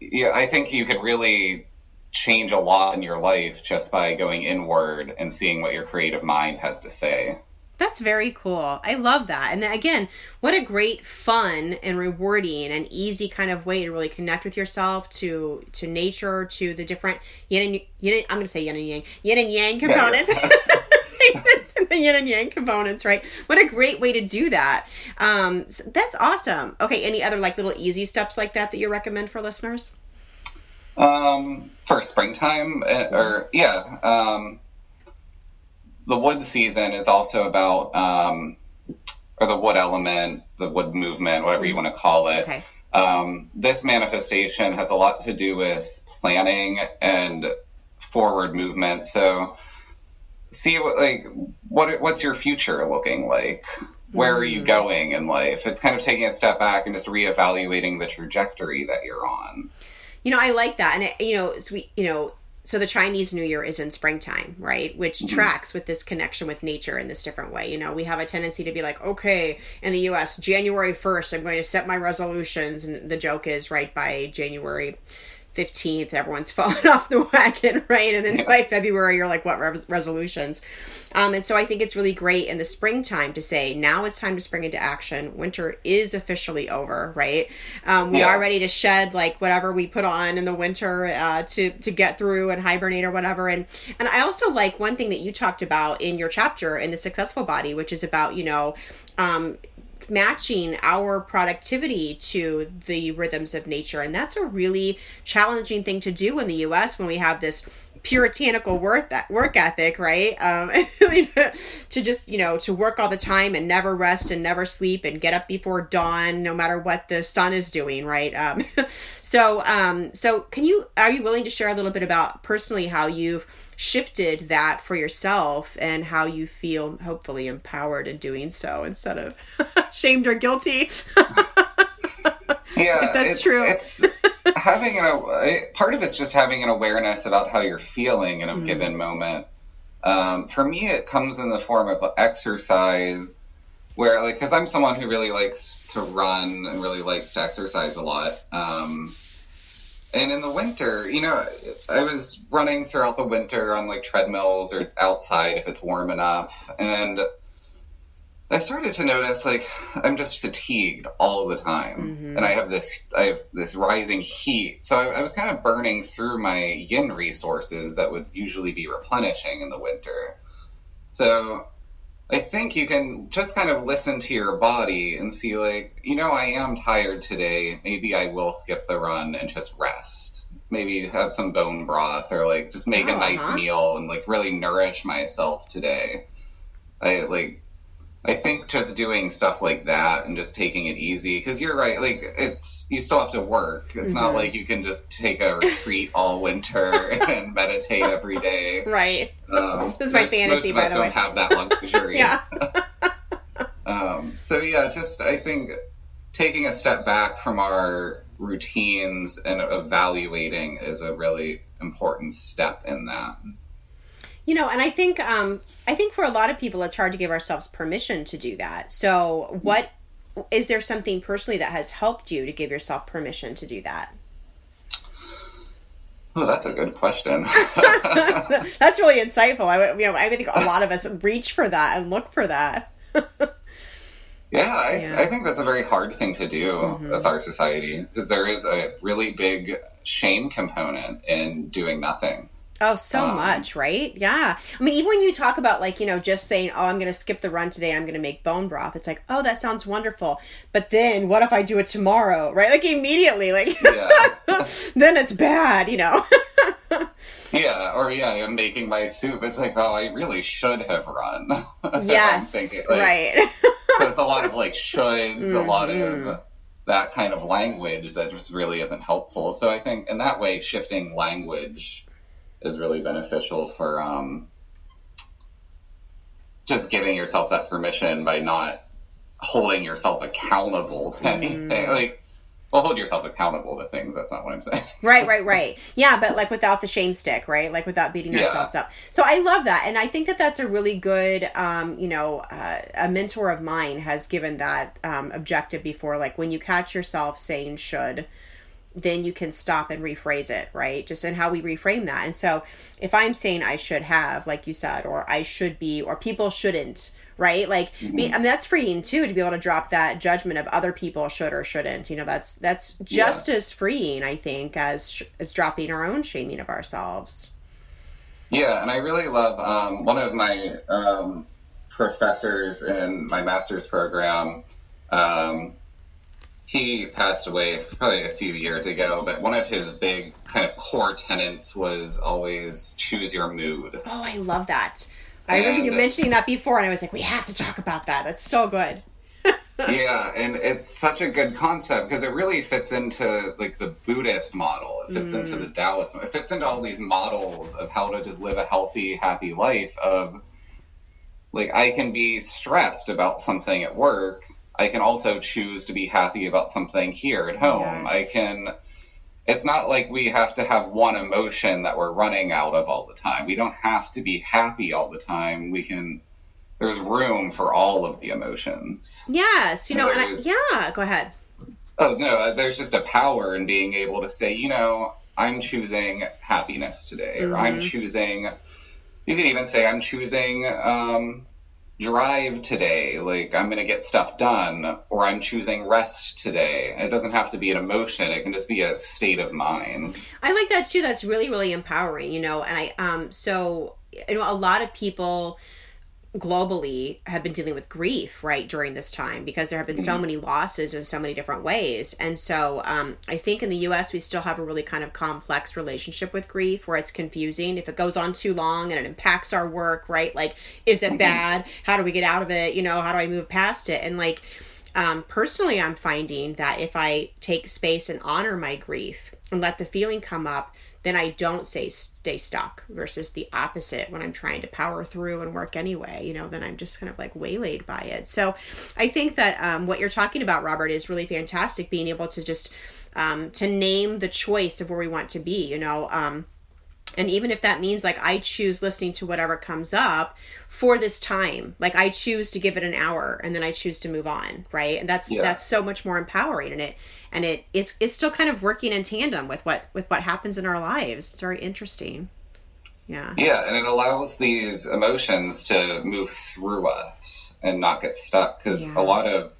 yeah, I think you could really change a lot in your life just by going inward and seeing what your creative mind has to say. That's very cool. I love that. And then again, what a great fun and rewarding and easy kind of way to really connect with yourself to to nature, to the different yin and yin. I'm going to say yin and yang, yin and yang components. the yin and yang components, right? What a great way to do that. Um, so that's awesome. Okay, any other like little easy steps like that that you recommend for listeners? Um, for springtime, uh, or yeah, um, the wood season is also about, um, or the wood element, the wood movement, whatever you want to call it. Okay. Um, this manifestation has a lot to do with planning and forward movement. So, see what like what what's your future looking like? Where are you going in life? It's kind of taking a step back and just reevaluating the trajectory that you're on. You know, I like that, and it, you know, so we, you know, so the Chinese New Year is in springtime, right? Which mm-hmm. tracks with this connection with nature in this different way. You know, we have a tendency to be like, okay, in the U.S., January first, I'm going to set my resolutions, and the joke is, right by January. 15th everyone's fallen off the wagon right? And then by february you're like what res- resolutions? Um, and so i think it's really great in the springtime to say now it's time to spring into action. Winter is officially over right? Um, we Yeah. are ready to shed like whatever we put on in the winter uh, to to get through and hibernate or whatever. And and i also like one thing that you talked about in your chapter in the successful body which is about you know um, matching our productivity to the rhythms of nature. And that's a really challenging thing to do in the us when we have this puritanical work work ethic right? Um to just you know to work all the time and never rest and never sleep and get up before dawn no matter what the sun is doing right? Um so um so can you are you willing to share a little bit about personally how you've shifted that for yourself and how you feel hopefully empowered in doing so instead of shamed or guilty? Yeah, If that's it's, true. It's having an a- part of it's just having an awareness about how you're feeling in a Mm. given moment. Um, for me, it comes in the form of exercise, where like because I'm someone who really likes to run and really likes to exercise a lot. Um, and in the winter, you know, I was running throughout the winter on like treadmills or outside if it's warm enough, and I started to notice like I'm just fatigued all the time, Mhm. and I have this I have this rising heat. So I, I was kind of burning through my yin resources that would usually be replenishing in the winter. So I think you can just kind of listen to your body and see like you know I am tired today. Maybe I will skip the run and just rest. Maybe have some bone broth or like just make Oh, a nice uh-huh. meal and like really nourish myself today. I like I think just doing stuff like that and just taking it easy because you're right. Like it's you still have to work. It's not Mhm. like you can just take a retreat all winter and meditate every day. right Um, This is my most- fantasy, most of by us the don't way. have that luxury. yeah Um, so yeah, just I think taking a step back from our routines and evaluating is a really important step in that. You know, and I think um I think for a lot of people it's hard to give ourselves permission to do that. So, what is there something personally that has helped you to give yourself permission to do that? Oh, that's a good question. That's really insightful. I would, you know, I would think a lot of us reach for that and look for that. Yeah, I, Yeah. I think that's a very hard thing to do Mhm. with our society because there is a really big shame component in doing nothing. Oh, so Um, much, right? Yeah. I mean, even when you talk about like, you know, just saying, "Oh, I'm going to skip the run today. I'm going to make bone broth." It's like, "Oh, that sounds wonderful." But then what if I do it tomorrow? Right? Like immediately, like Yeah. then it's bad, you know. Yeah, or yeah, I'm making my soup. It's like, oh, I really should have run. Yes. thinking, like, right. So it's a lot of like shoulds, a lot of that kind of language that just really isn't helpful. So I think in that way, shifting language is really beneficial for um, just giving yourself that permission by not holding yourself accountable to anything. Mhm. Like well, hold yourself accountable to things. That's not what I'm saying. right, right, right. Yeah, but like without the shame stick, right? Like without beating Yeah. ourselves up. So I love that, and I think that that's a really good, um, you know, uh, a mentor of mine has given that um, objective before. Like when you catch yourself saying should, then you can stop and rephrase it, right? Just in how we reframe that. And so if I'm saying I should have, like you said, or I should be, or people shouldn't, right? Like, be, I mean, that's freeing too to be able to drop that judgment of other people should or shouldn't. You know, that's that's just as freeing, I think, as sh- as dropping our own shaming of ourselves. Yeah, and I really love um, one of my um, professors in my master's program. Um, he passed away probably a few years ago, but one of his big kind of core tenets was always choose your mood. Oh, I love that. I remember you mentioning that before, and I was like, we have to talk about that. That's so good. yeah, and it's such a good concept because it really fits into like the Buddhist model. It fits into the mm. Taoist. It fits into all these models of how to just live a healthy, happy life. Of like, I can be stressed about something at work. I can also choose to be happy about something here at home. I can. It's not like we have to have one emotion that we're running out of all the time. We don't have to be happy all the time. We can. There's room for all of the emotions. Yes, you know, and I, yeah, go ahead. Oh no, uh, there's just a power in being able to say, you know, I'm choosing happiness today, or I'm choosing. You could even say I'm choosing um, drive today, like I'm going to get stuff done, or I'm choosing rest today. It doesn't have to be an emotion; it can just be a state of mind. I like that too. That's really, really empowering, you know. And I, um, so you know, a lot of people globally have been dealing with grief right during this time because there have been so many losses in so many different ways. And so um, i think in the us we still have a really kind of complex relationship with grief where it's confusing. If it goes on too long and it impacts our work right like is it bad? How do we get out of it? You know how do i move past it? And like um, personally i'm finding that if i take space and honor my grief and let the feeling come up then I don't say stay stuck versus the opposite when I'm trying to power through and work anyway. You know, then I'm just kind of like waylaid by it. So I think that um, what you're talking about, Robert, is really fantastic. Being able to just um, to name the choice of where we want to be. You know. Um, and even if that means like I choose listening to whatever comes up for this time, like I choose to give it an hour and then I choose to move on, right? And that's Yeah. that's so much more empowering and it and it is it's still kind of working in tandem with what with what happens in our lives. It's very interesting. Yeah. Yeah, and it allows these emotions to move through us and not get stuck because Yeah. a lot of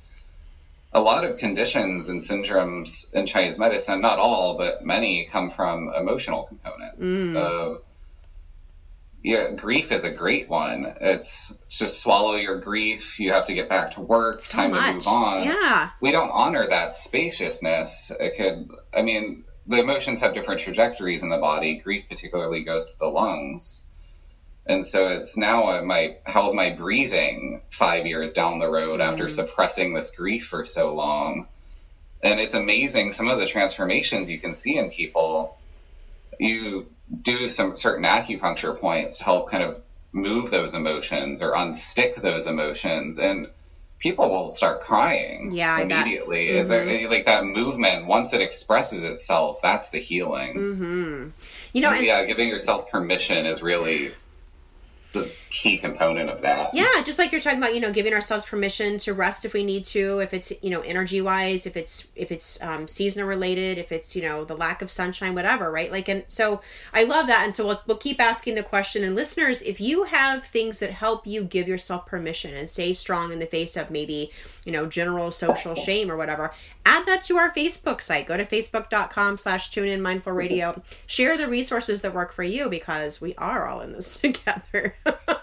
a lot of conditions and syndromes in Chinese medicine, not all, but many come from emotional components. Mm. Of, yeah, grief is a great one. It's just swallow your grief. You have to get back to work. So time to move on Yeah. we don't honor that spaciousness. It could, I mean, the emotions have different trajectories in the body. Grief particularly goes to the lungs. And so it's now my how's my breathing five years down the road mm-hmm. after suppressing this grief for so long. And it's amazing some of the transformations you can see in people. You do some certain acupuncture points to help kind of move those emotions or unstick those emotions and people will start crying Yeah, immediately mm-hmm. They're- eh, like that movement once it expresses itself that's the healing Mm-hmm. You know, yeah giving yourself permission is really the key component of that Yeah, just like you're talking about, you know, giving ourselves permission to rest if we need to, if it's you know energy wise, if it's if it's um, seasonal related, if it's you know the lack of sunshine, whatever, right? Like, and so I love that, and so we'll we'll keep asking the question. And listeners, if you have things that help you give yourself permission and stay strong in the face of maybe you know general social shame or whatever, add that to our Facebook site. Go to facebook.com/slash tune in mindful radio. Share the resources that work for you because we are all in this together.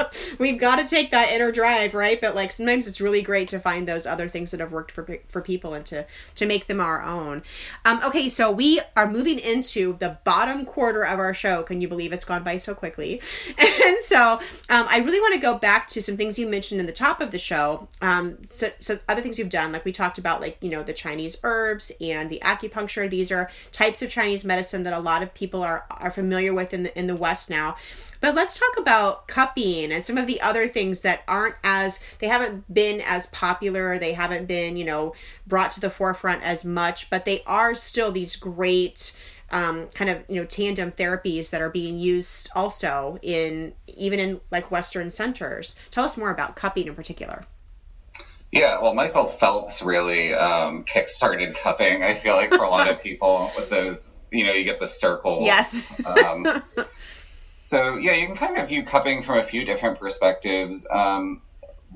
We've got to take that inner drive, right? But like sometimes it's really great to find those other things that have worked for for people and to to make them our own. Um, okay, so we are moving into the bottom quarter of our show. Can you believe it's gone by so quickly? And so um, I really want to go back to some things you mentioned in the top of the show. Um, so, so other things you've done, like we talked about, like you know the Chinese herbs and the acupuncture. These are types of Chinese medicine that a lot of people are are familiar with in the in the West now. But let's talk about cupping and and some of the other things that aren't as they haven't been as popular they haven't been you know brought to the forefront as much but they are still these great um, kind of you know tandem therapies that are being used also in even in like western centers tell us more about cupping in particular yeah, well, Michael Phelps really um, kick-started cupping. I feel like for a lot of people with those, you know, you get the circles. Yes. um, so yeah, you can kind of view cupping from a few different perspectives. Um,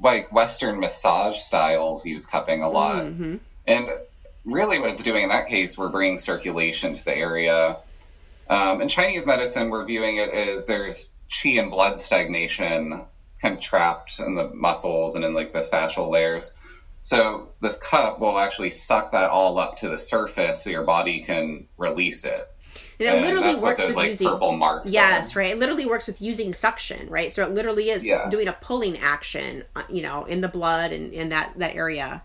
like Western massage styles use cupping a lot, mm-hmm. and really, what it's doing in that case, we're bringing circulation to the area. Um, in Chinese medicine, we're viewing it as there's qi and blood stagnation kind of trapped in the muscles and in like the fascial layers. So this cup will actually suck that all up to the surface so your body can release it. And it and literally works those, with like, using purple marks. Yes, are. right. It literally works with using suction, right? So it literally is yeah. doing a pulling action, uh, you know, in the blood and in that that area.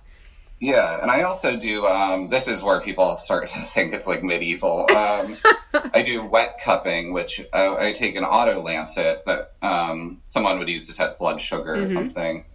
Yeah, and I also do. Um, this is where people start to think it's like medieval. Um, I do wet cupping, which I, I take an auto lancet that um, someone would use to test blood sugar mm-hmm. or something,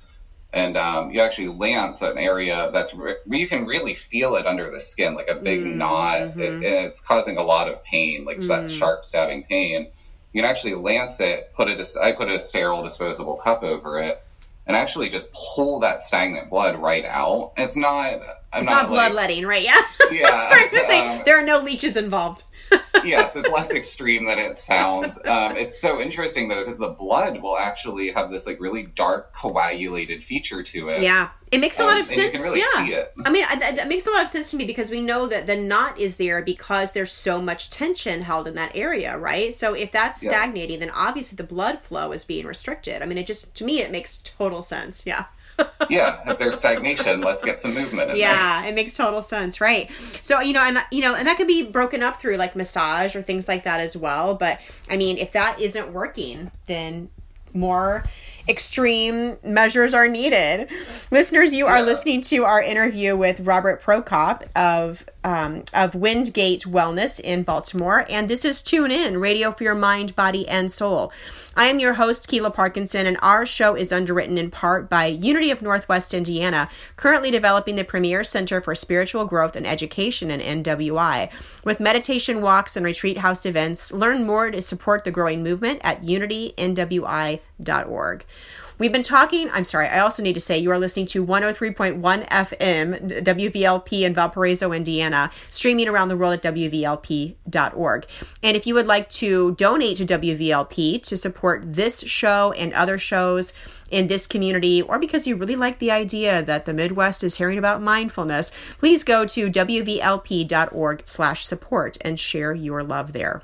and um, you actually lance an area that's re- you can really feel it under the skin, like a big mm-hmm. knot, it, and it's causing a lot of pain, like mm-hmm. that sharp stabbing pain. You can actually lance it. Put it. I put a sterile disposable cup over it and actually just pull that stagnant blood right out. It's not. I'm it's not, not bloodletting, like, right? Yeah. Yeah. say, um, there are no leeches involved. yes, it's less extreme than it sounds. Um, it's so interesting though because the blood will actually have this like really dark coagulated feature to it. Yeah, it makes a lot um, of sense. Really yeah, I mean that makes a lot of sense to me because we know that the knot is there because there's so much tension held in that area, right? So if that's stagnating, yeah. then obviously the blood flow is being restricted. I mean, it just to me it makes total sense. Yeah yeah, if there's stagnation, let's get some movement. yeah, there. it makes total sense, right? So you know, and you know, and that could be broken up through like massage or things like that as well. But I mean, if that isn't working, then more extreme measures are needed. Listeners, you are listening to our interview with Robert Prokop of um, of Windgate Wellness in Baltimore, and this is Tune In Radio for Your Mind, Body, and Soul. I am your host, Keila Parkinson, and our show is underwritten in part by Unity of Northwest Indiana, currently developing the premier center for spiritual growth and education in NWI. With meditation walks and retreat house events, learn more to support the growing movement at unitynwi.org. We've been talking, I'm sorry, I also need to say you are listening to 103.1 FM, WVLP in Valparaiso, Indiana, streaming around the world at WVLP.org. And if you would like to donate to WVLP to support this show and other shows, in this community or because you really like the idea that the Midwest is hearing about mindfulness, please go to wvlp.org slash support and share your love there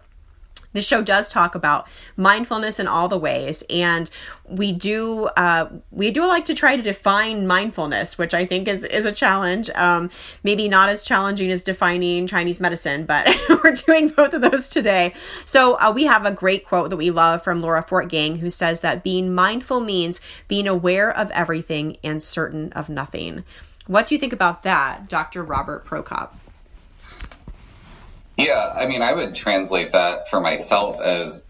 the show does talk about mindfulness in all the ways and we do uh, we do like to try to define mindfulness which i think is is a challenge. Um, maybe not as challenging as defining chinese medicine but we're doing both of those today. So uh, we have a great quote that we love from laura fortgang who says that being mindful means being aware of everything and certain of nothing. What do you think about that dr robert prokop yeah, I mean, I would translate that for myself as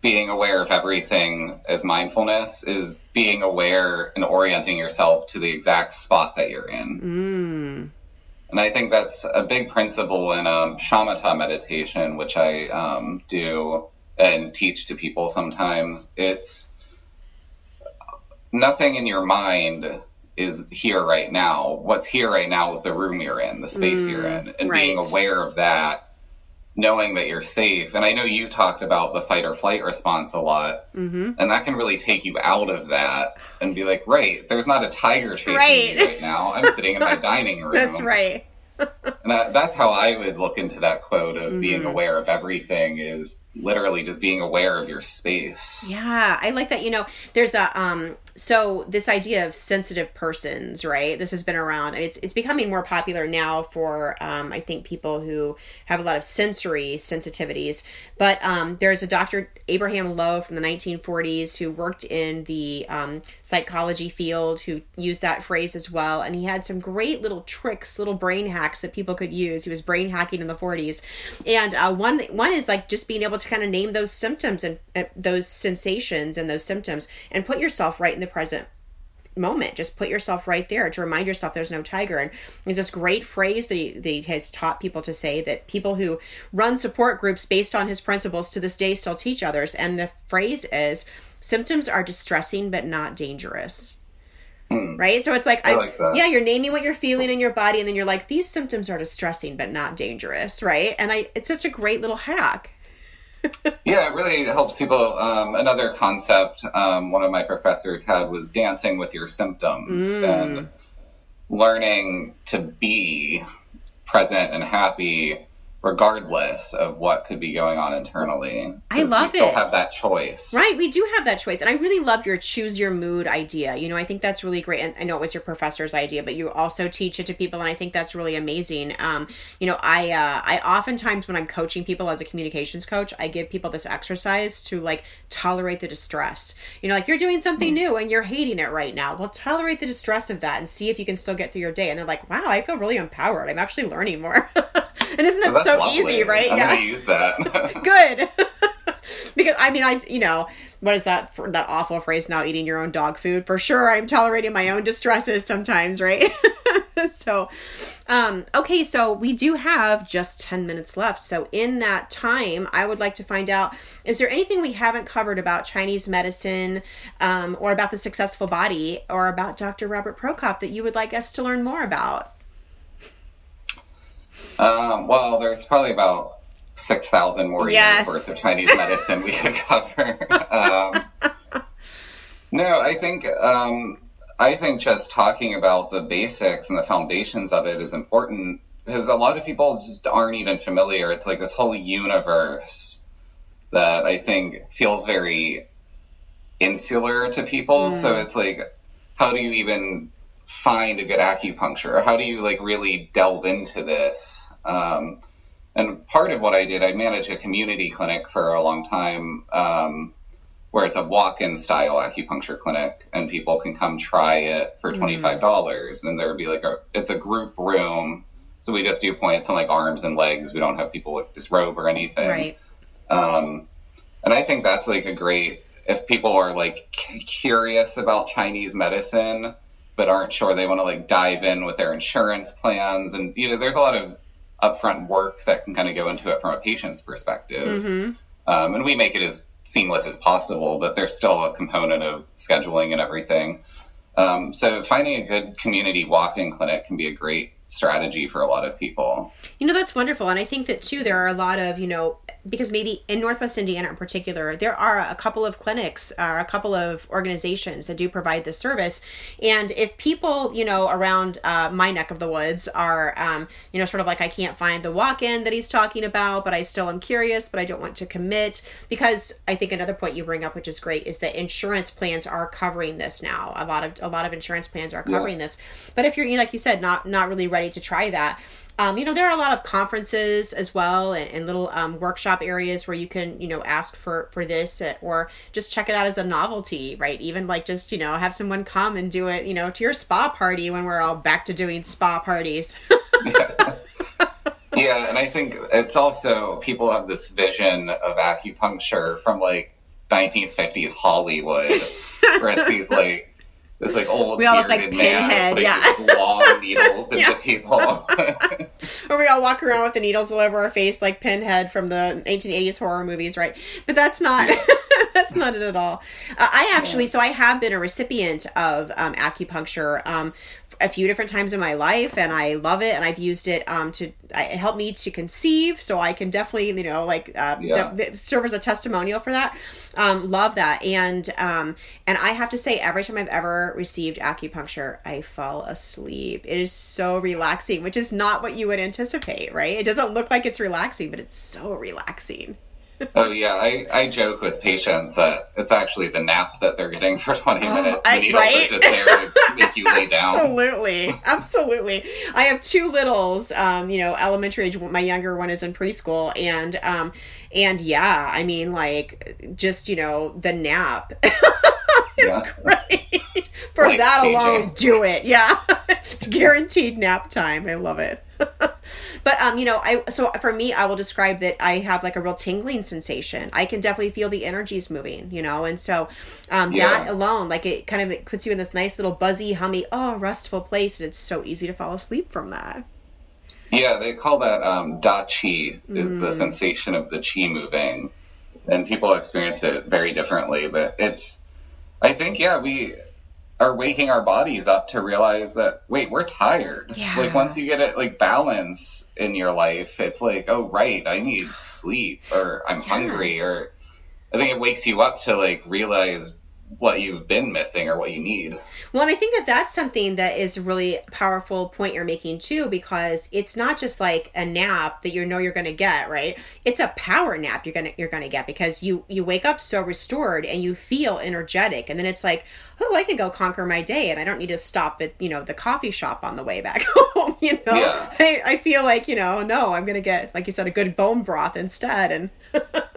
being aware of everything as mindfulness is being aware and orienting yourself to the exact spot that you're in. Mm. And I think that's a big principle in um, shamatha meditation, which I um, do and teach to people sometimes. It's nothing in your mind is here right now. What's here right now is the room you're in, the space mm, you're in, and right. being aware of that knowing that you're safe. And I know you talked about the fight or flight response a lot, mm-hmm. and that can really take you out of that and be like, right, there's not a tiger chasing right. me right now. I'm sitting in my dining room. That's right. and that, that's how I would look into that quote of mm-hmm. being aware of everything is literally just being aware of your space. Yeah, I like that. You know, there's a um so this idea of sensitive persons, right? This has been around. It's it's becoming more popular now for um, I think people who have a lot of sensory sensitivities. But um, there's a Dr. Abraham Low from the 1940s who worked in the um, psychology field who used that phrase as well, and he had some great little tricks, little brain hacks that people could use. He was brain hacking in the 40s, and uh, one one is like just being able to to kind of name those symptoms and uh, those sensations and those symptoms and put yourself right in the present moment. Just put yourself right there to remind yourself there's no tiger. And there's this great phrase that he, that he has taught people to say that people who run support groups based on his principles to this day still teach others. And the phrase is symptoms are distressing but not dangerous. Hmm. Right? So it's like, I I, like yeah, you're naming what you're feeling in your body, and then you're like, these symptoms are distressing but not dangerous, right? And I, it's such a great little hack. Yeah, it really helps people. Um, another concept um, one of my professors had was dancing with your symptoms Mm. and learning to be present and happy regardless of what could be going on internally. I love we still it. have that choice. Right, we do have that choice. And I really love your choose your mood idea. You know, I think that's really great. And I know it was your professor's idea, but you also teach it to people and I think that's really amazing. Um, you know, I uh I oftentimes when I'm coaching people as a communications coach, I give people this exercise to like tolerate the distress. You know, like you're doing something new and you're hating it right now. Well, tolerate the distress of that and see if you can still get through your day. And they're like, "Wow, I feel really empowered. I'm actually learning more." and isn't it That's so lovely. easy, right? I'm yeah gonna use that. good because i mean i you know what is that for that awful phrase now eating your own dog food for sure i'm tolerating my own distresses sometimes right so um okay so we do have just 10 minutes left so in that time i would like to find out is there anything we haven't covered about chinese medicine um, or about the successful body or about dr robert prokop that you would like us to learn more about Um, well, there's probably about 6,000 more Yes. years worth of Chinese medicine we could cover. um, no, I think um, I think just talking about the basics and the foundations of it is important because a lot of people just aren't even familiar. It's like this whole universe that I think feels very insular to people. So it's like, how do you even find a good acupuncture? How do you like really delve into this? Um, and part of what I did, I managed a community clinic for a long time, um, where it's a walk-in style acupuncture clinic, and people can come try it for twenty-five dollars, and there would be like a, it's a group room, so we just do points on like arms and legs. We don't have people with disrobe or anything. right Um, and I think that's like a great if people are like c- curious about Chinese medicine but aren't sure they want to like dive in with their insurance plans and you know there's a lot of upfront work that can kind of go into it from a patient's perspective. mm-hmm. Um, and we make it as seamless as possible, but there's still a component of scheduling and everything. Um, so finding a good community walk-in clinic can be a great strategy for a lot of people. You know, that's wonderful. And I think that too, there are a lot of, you know, because maybe in Northwest Indiana in particular, there are a couple of clinics or a couple of organizations that do provide this service. And if people, you know, around uh, my neck of the woods are, um, you know, sort of like, I can't find the walk in that he's talking about, but I still am curious, but I don't want to commit. Because I think another point you bring up, which is great, is that insurance plans are covering this now. A lot of, a lot of insurance plans are covering this. But if you're, like you said, not, not really ready to try that, um, you know, there are a lot of conferences as well and, and little um, workshop areas where you can, you know, ask for for this or just check it out as a novelty, right? Even like just, you know, have someone come and do it, you know, to your spa party when we're all back to doing spa parties. Yeah, and I think it's also people have this vision of acupuncture from like 1950s Hollywood, where it's these like this like old We all look like man Pinhead, putting yeah. long needles into Yeah. people. or we all walk around with the needles all over our face like Pinhead from the 1880s horror movies, right? But that's not that's not it at all. Uh, I actually, so I have been a recipient of um, acupuncture um, a few different times in my life, and I love it. And I've used it um, to I- helped me to conceive, so I can definitely you know like uh, Yeah. de- serve as a testimonial for that. Um, love that, and um, and I have to say, every time I've ever received acupuncture, I fall asleep. It is so relaxing, which is not what you would anticipate, right? It doesn't look like it's relaxing, but it's so relaxing. Oh yeah, I, I joke with patients that it's actually the nap that they're getting for 20 minutes. The I- needles right? are just there to make you lay down. Absolutely, absolutely. I have two littles. Um, you know, elementary age. My younger one is in preschool, and um, and yeah, I mean, like, just you know, the nap is Yeah. great. For Like that alone, do it. Yeah, it's guaranteed nap time. I love it. but um, you know, I so for me, I will describe that I have like a real tingling sensation. I can definitely feel the energies moving, you know, and so um, Yeah. that alone, like it kind of it puts you in this nice little buzzy, hummy, oh, restful place, and it's so easy to fall asleep from that. Yeah, they call that um, da chi is Mm. the sensation of the chi moving, and people experience it very differently. But it's, I think, yeah, we are waking our bodies up to realize that wait, we're tired. Yeah. Like once you get it like balance in your life, it's like, oh right, I need sleep, or I'm hungry, or I think it wakes you up to like realize what you've been missing or what you need. Well, and I think that that's something that is a really powerful point you're making too, because it's not just like a nap that you know you're going to get, right? It's a power nap you're gonna you're gonna get because you you wake up so restored and you feel energetic, and then it's like, oh, I can go conquer my day, and I don't need to stop at you know the coffee shop on the way back home. You know, Yeah. I, I feel like you know, no, I'm gonna get like you said a good bone broth instead, and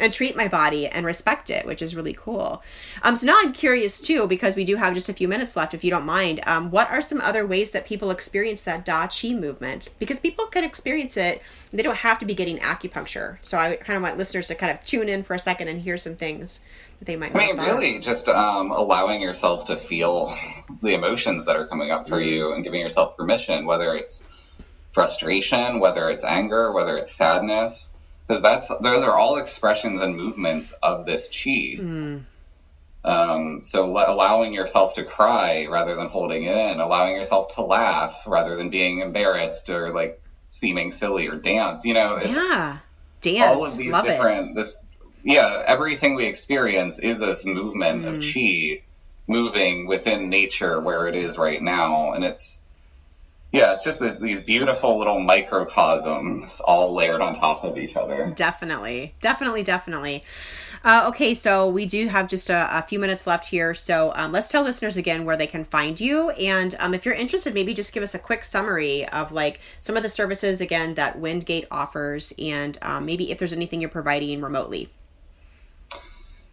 and treat my body and respect it, which is really cool. Um, so now I'm curious too, because we do have just a few minutes left, if you don't mind. Um, what are some other ways that people experience that Da Chi movement? Because people can experience it, they don't have to be getting acupuncture. So I kind of want listeners to kind of tune in for a second and hear some things that they might I mean, have thought of. really, just um, allowing yourself to feel the emotions that are coming up for you and giving yourself permission, whether it's frustration, whether it's anger, whether it's sadness, because that's those are all expressions and movements of this chi. Um, so le- allowing yourself to cry rather than holding it in, allowing yourself to laugh rather than being embarrassed or like seeming silly or dance. You know, it's, Yeah. Dance. all of these Love it. different this yeah everything we experience is this movement of chi moving within nature where it is right now and it's yeah it's just this, these beautiful little microcosms all layered on top of each other Definitely, definitely, definitely. Uh, okay, so we do have just a, a few minutes left here. So um, let's tell listeners again where they can find you. And um, if you're interested, maybe just give us a quick summary of like some of the services again that Windgate offers, and um, maybe if there's anything you're providing remotely.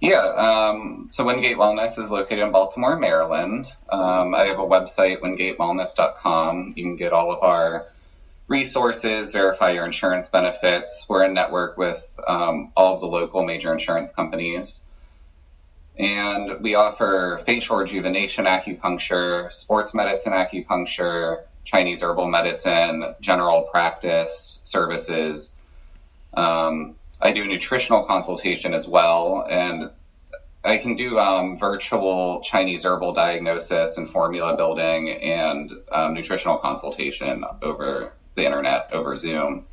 Yeah um, so windgate wellness is located in baltimore maryland um, i have a website windgatewellness.com you can get all of our resources, verify your insurance benefits. We're in network with um, all of the local major insurance companies. And we offer facial rejuvenation acupuncture, sports medicine acupuncture, Chinese herbal medicine, general practice services. Um, I do nutritional consultation as well, and I can do um, virtual Chinese herbal diagnosis and formula building and um, nutritional consultation over the internet, over Zoom,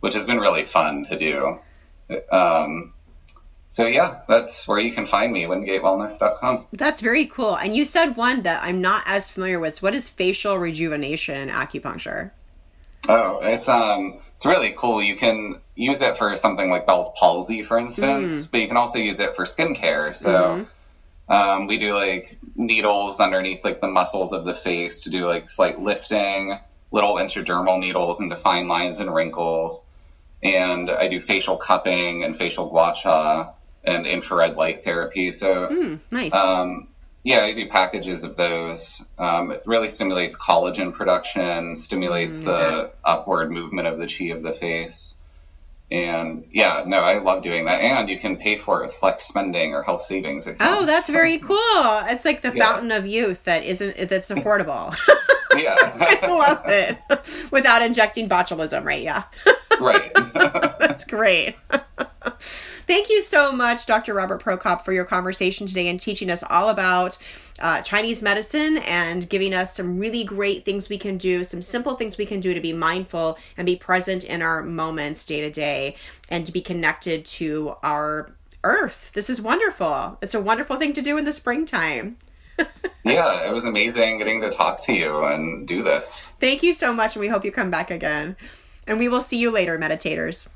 which has been really fun to do. Um, so, yeah, that's where you can find me, windgatewellness.com. That's very cool. And you said one that I'm not as familiar with. So what is facial rejuvenation acupuncture? Oh, it's um, it's really cool. You can use it for something like Bell's palsy, for instance, but you can also use it for skincare. So, um, we do like needles underneath like the muscles of the face to do like slight lifting, little intradermal needles into fine lines and wrinkles, and I do facial cupping and facial gua sha and infrared light therapy. So, Hmm, nice. um, yeah, I do packages of those. Um, it really stimulates collagen production, stimulates the upward movement of the chi of the face. And yeah, no, I love doing that. And you can pay for it with flex spending or health savings accounts. Oh, that's very cool. It's like the Yeah. fountain of youth that isn't that's affordable. yeah, I love it. Without injecting botulism, right? Yeah. right. That's great. Thank you so much, Dr. Robert Prokop, for your conversation today and teaching us all about uh, Chinese medicine and giving us some really great things we can do, some simple things we can do to be mindful and be present in our moments day to day and to be connected to our earth. This is wonderful. It's a wonderful thing to do in the springtime. yeah, it was amazing getting to talk to you and do this. Thank you so much, and we hope you come back again. And we will see you later, meditators.